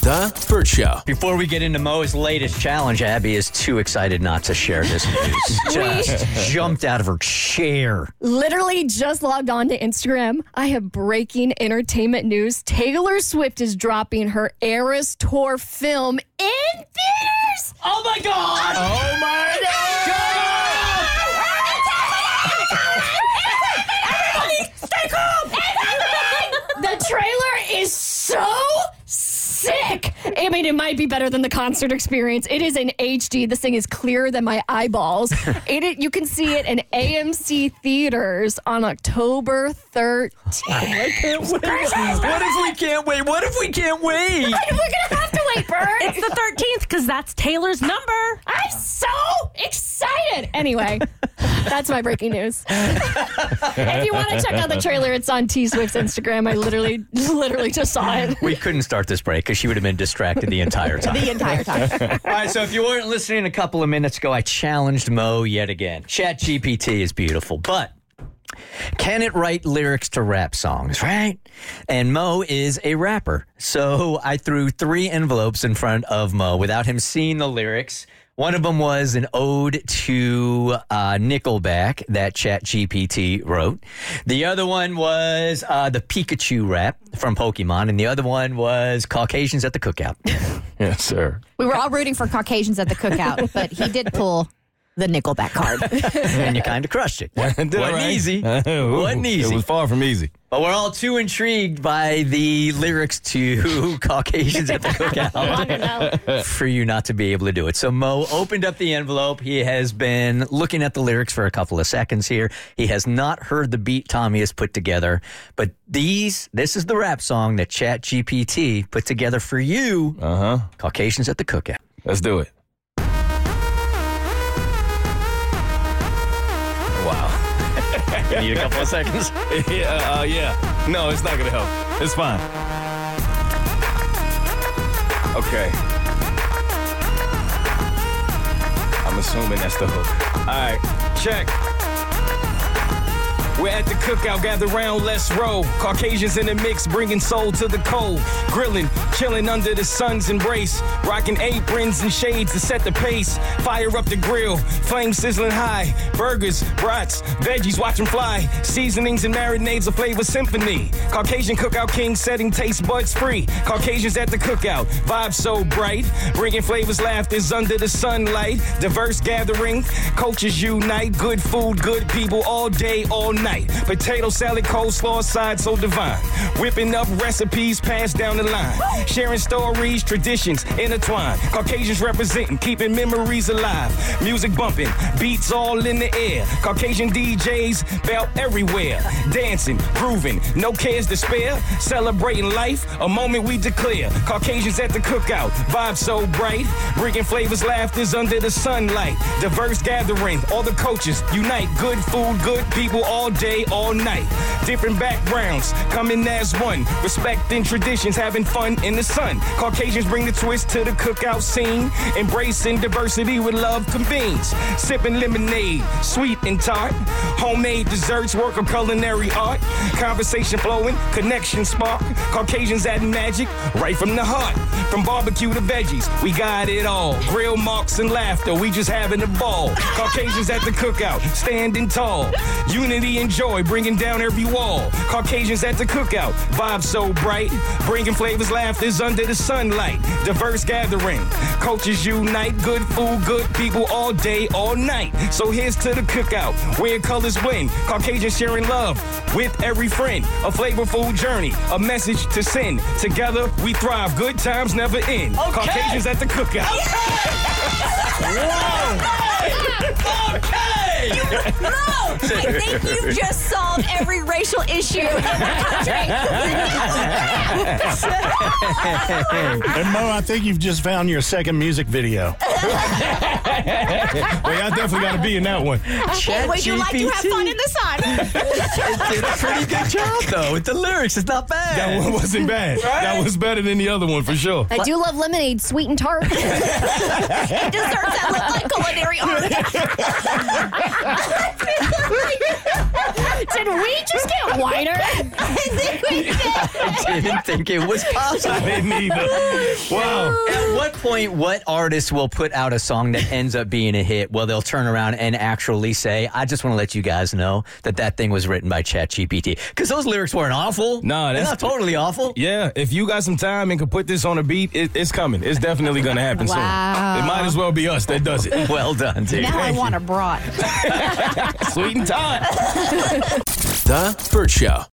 The Bert Show. Before we get into Moe's latest challenge, Abby is too excited not to share this news. just jumped out of her chair. Literally just logged on to Instagram. I have breaking entertainment news. Taylor Swift is dropping her Eras Tour film in theaters. Oh my God! Oh my Stay calm. the trailer is so sick. I mean, it might be better than the concert experience. It is in HD. This thing is clearer than my eyeballs. it, it- you can see it in AMC theaters on October 13th. I can't wait. What if we can't wait? What if we can't wait? We're gonna have to wait, Bert. It's the 13th because that's Taylor's number. I'm so excited. Anyway, that's my breaking news. if you want to check out the trailer, it's on T Swift's Instagram. I literally, literally just saw it. We couldn't start this break because she would have been distracted the entire time. The entire time. All right, so if you weren't listening a couple of minutes ago, I challenged Moe yet again. Chat GPT is beautiful, but can it write lyrics to rap songs, right? And Moe is a rapper. So I threw three envelopes in front of Moe without him seeing the lyrics. One of them was an ode to uh, Nickelback that ChatGPT wrote. The other one was uh, the Pikachu rap from Pokemon, and the other one was Caucasians at the Cookout. Yes, sir. We were all rooting for Caucasians at the cookout, but he did pull the Nickelback card. and you kind of crushed it. Did Wasn't right? easy. Ooh, Wasn't easy. It was far from easy. But we're all too intrigued by the lyrics to Caucasians at the cookout for you not to be able to do it. So Moe opened up the envelope. He has been looking at the lyrics for a couple of seconds here. He has not heard the beat Tommy has put together, but these, this is the rap song that Chat GPT put together for you, Uh huh. Caucasians at the cookout. Let's do it. You a couple of seconds. yeah, uh, yeah. No, it's not gonna help. It's fine. Okay. I'm assuming that's the hook. All right, check. We're at the cookout, gather round, let's roll. Caucasians in the mix, bringing soul to the cold. Grilling, chilling under the sun's embrace. Rocking aprons and shades to set the pace. Fire up the grill, flame sizzling high. Burgers, brats, veggies, watch 'em fly. Seasonings and marinades, a flavor symphony. Caucasian cookout king setting taste buds free. Caucasians at the cookout, vibe so bright. Bringing flavors, laughters under the sunlight. Diverse gathering, cultures unite. Good food, good people all day, all night. Potato salad, coleslaw, side so divine. Whipping up recipes passed down the line. Sharing stories, traditions intertwined. Caucasians representing, keeping memories alive. Music bumping, beats all in the air. Caucasian DJs belt everywhere. Dancing, grooving, no cares to spare. Celebrating life, a moment we declare. Caucasians at the cookout, vibe so bright. Bringing flavors, laughters under the sunlight. Diverse gathering, all the coaches unite. Good food, good people all day, all night. Different backgrounds, coming as one. Respecting traditions, having fun in the sun. Caucasians bring the twist to the cookout scene. Embracing diversity with love convenes. Sipping lemonade, sweet and tart. Homemade desserts, work of culinary art. Conversation flowing, connection spark. Caucasians adding magic right from the heart. From barbecue to veggies, we got it all. Grill marks and laughter, we just having a ball. Caucasians at the cookout, standing tall. Unity and joy, bringing down every wall. Caucasians at the cookout, vibe so bright, bringing flavors, laughters under the sunlight. Diverse gathering, cultures unite, good food, good people all day, all night. So here's to the cookout, where colors win. Caucasians sharing love with every friend. A flavorful journey, a message to send. Together we thrive, good times never end. Caucasians at the cookout. I think you've just solved every racial issue in the country. And Moe, I think you've just found your second music video. Well, I definitely got to be in that one. Would you like to have fun in the sun? did a pretty good job though with the lyrics. It's not bad. That one wasn't bad. That was better than the other one for sure. I do love lemonade, sweet and tart. Desserts that look like culinary art. Think we did. didn't think it was possible. I didn't either. Wow. At what point, what artist will put out a song that ends up being a hit? Well, they'll turn around and actually say, I just want to let you guys know that that thing was written by ChatGPT. Because those lyrics weren't awful. Nah, They're that's- not totally awful. Yeah, if you got some time and can put this on a beat, it, it's coming. It's definitely going to happen soon. It might as well be us that does it. Well done, dude. Now I want a brat. Sweet and tight. The Bert Show.